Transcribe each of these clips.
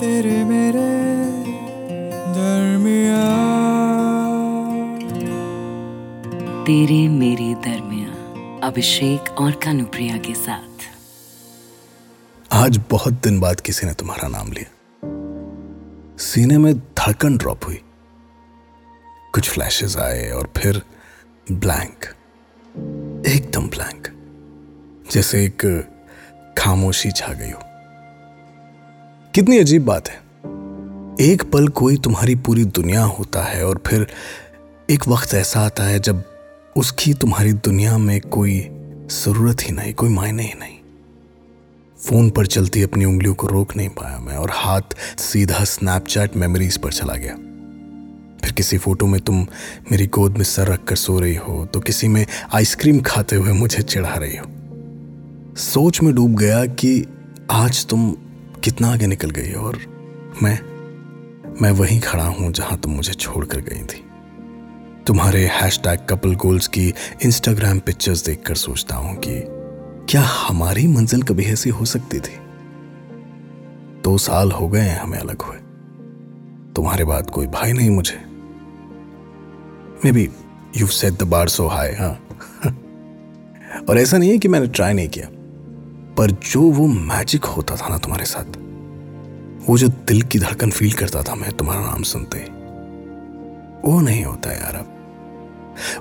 तेरे मेरे दरमिया तेरे मेरे दरमिया अभिषेक और कानुप्रिया के साथ। आज बहुत दिन बाद किसी ने तुम्हारा नाम लिया। सीने में धड़कन ड्रॉप हुई। कुछ फ्लैशेस आए और फिर ब्लैंक एकदम ब्लैंक जैसे एक खामोशी छा गई हो। कितनी अजीब बात है। एक पल कोई तुम्हारी पूरी दुनिया होता है और फिर एक वक्त ऐसा आता है जब उसकी तुम्हारी दुनिया में कोई ज़रूरत ही नहीं, कोई मायने ही नहीं। फ़ोन पर चलती अपनी उंगलियों को रोक नहीं पाया मैं और हाथ सीधा स्नैपचैट मेमोरीज पर चला गया। फिर किसी फ़ोटो में तुम मेरी गोद में सर रखकर सो रही हो तो किसी में आइसक्रीम खाते हुए मुझे चिढ़ा रही हो। सोच में डूब गया कि आज तुम कितना आगे निकल गई और मैं मैं वहीं खड़ा हूँ जहाँ तुम मुझे छोड़कर गई थी। तुम्हारे हैशटैग कपल गोल्स की इंस्टाग्राम पिक्चर्स देखकर सोचता हूँ कि क्या हमारी मंजिल कभी ऐसी हो सकती थी? दो साल हो गए हैं हमें अलग हुए। तुम्हारे बाद कोई भाई नहीं मुझे। Maybe you set the bar so high हाँ। और ऐसा नहीं है कि मैंने ट्राई नहीं किया। पर जो वो मैजिक होता था ना तुम्हारे साथ, वो जो दिल की धड़कन फील करता था मैं तुम्हारा नाम सुनते, वो नहीं होता यार अब।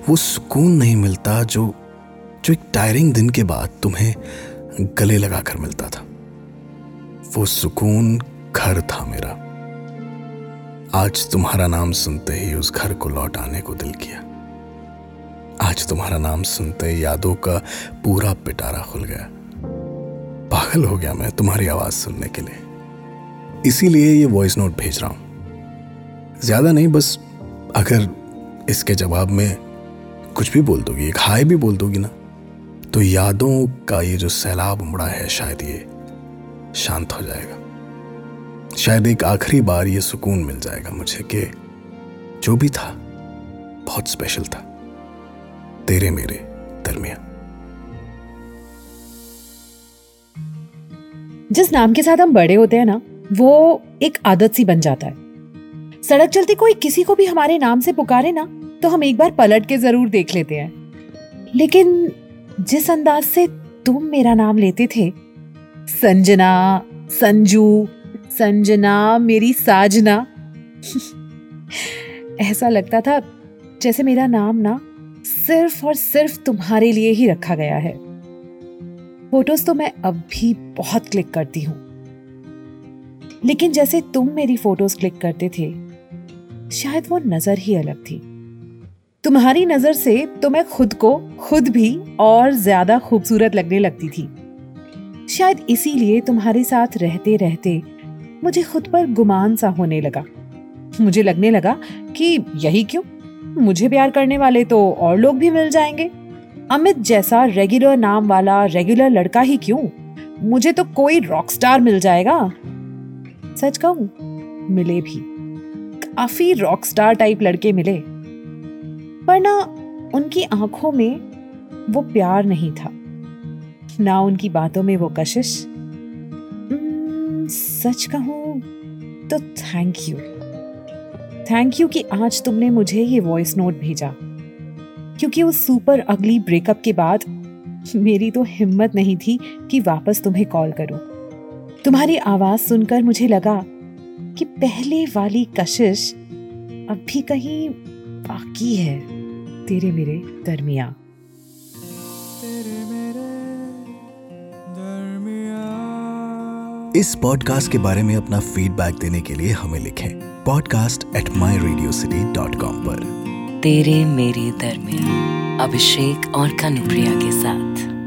वो सुकून नहीं मिलता जो जो एक टायरिंग दिन के बाद तुम्हें गले लगाकर मिलता था। वो सुकून घर था मेरा। आज तुम्हारा नाम सुनते ही उस घर को लौट आने को दिल किया। आज तुम्हारा नाम सुनते यादों का पूरा पिटारा खुल गया। पागल हो गया मैं तुम्हारी आवाज़ सुनने के लिए। इसीलिए ये वॉइस नोट भेज रहा हूँ। ज़्यादा नहीं, बस अगर इसके जवाब में कुछ भी बोल दोगी, एक हाय भी बोल दोगी ना तो यादों का ये जो सैलाब उमड़ा है, शायद ये शांत हो जाएगा। शायद एक आखिरी बार ये सुकून मिल जाएगा मुझे कि जो भी था, बहुत स्पेशल था। तेरे मेरे दरमिया जिस नाम के साथ हम बड़े होते हैं ना, वो एक आदत सी बन जाता है। सड़क चलती कोई किसी को भी हमारे नाम से पुकारे ना तो हम एक बार पलट के ज़रूर देख लेते हैं। लेकिन जिस अंदाज से तुम मेरा नाम लेते थे, संजना, संजू, संजना, मेरी साजना, ऐसा लगता था जैसे मेरा नाम ना सिर्फ़ और सिर्फ़ तुम्हारे लिए ही रखा गया है। फ़ोटोज़ तो मैं अब भी बहुत क्लिक करती हूँ। लेकिन जैसे तुम मेरी फ़ोटोज़ क्लिक करते थे, शायद वो नज़र ही अलग थी। तुम्हारी नज़र से तो मैं खुद को खुद भी और ज़्यादा खूबसूरत लगने लगती थी। शायद इसीलिए तुम्हारे साथ रहते रहते मुझे खुद पर गुमान सा होने लगा। मुझे लगने लगा कि यही क्यों? मुझे प्यार करने वाले तो और लोग भी मिल जाएँगे। अमित जैसा रेगुलर नाम वाला रेगुलर लड़का ही क्यों? मुझे तो कोई रॉक स्टार मिल जाएगा। सच कहूँ, मिले भी। काफ़ी रॉक स्टार टाइप लड़के मिले। पर ना, उनकी आँखों में वो प्यार नहीं था। ना उनकी बातों में वो कशिश। सच कहूँ तो थैंक यू थैंक यू कि आज तुमने मुझे ये वॉइस नोट भेजा। क्योंकि उस सुपर अगली ब्रेकअप के बाद मेरी तो हिम्मत नहीं थी कि वापस तुम्हें कॉल करूँ। तुम्हारी आवाज़ सुनकर मुझे लगा कि पहले वाली कशिश अब भी कहीं बाकी है तेरे मेरे दरमिया। इस पॉडकास्ट के बारे में अपना फीडबैक देने के लिए हमें लिखें podcast at my Radio City dot com पर। तेरे मेरे दरमिया अभिषेक और कनुप्रिया के साथ।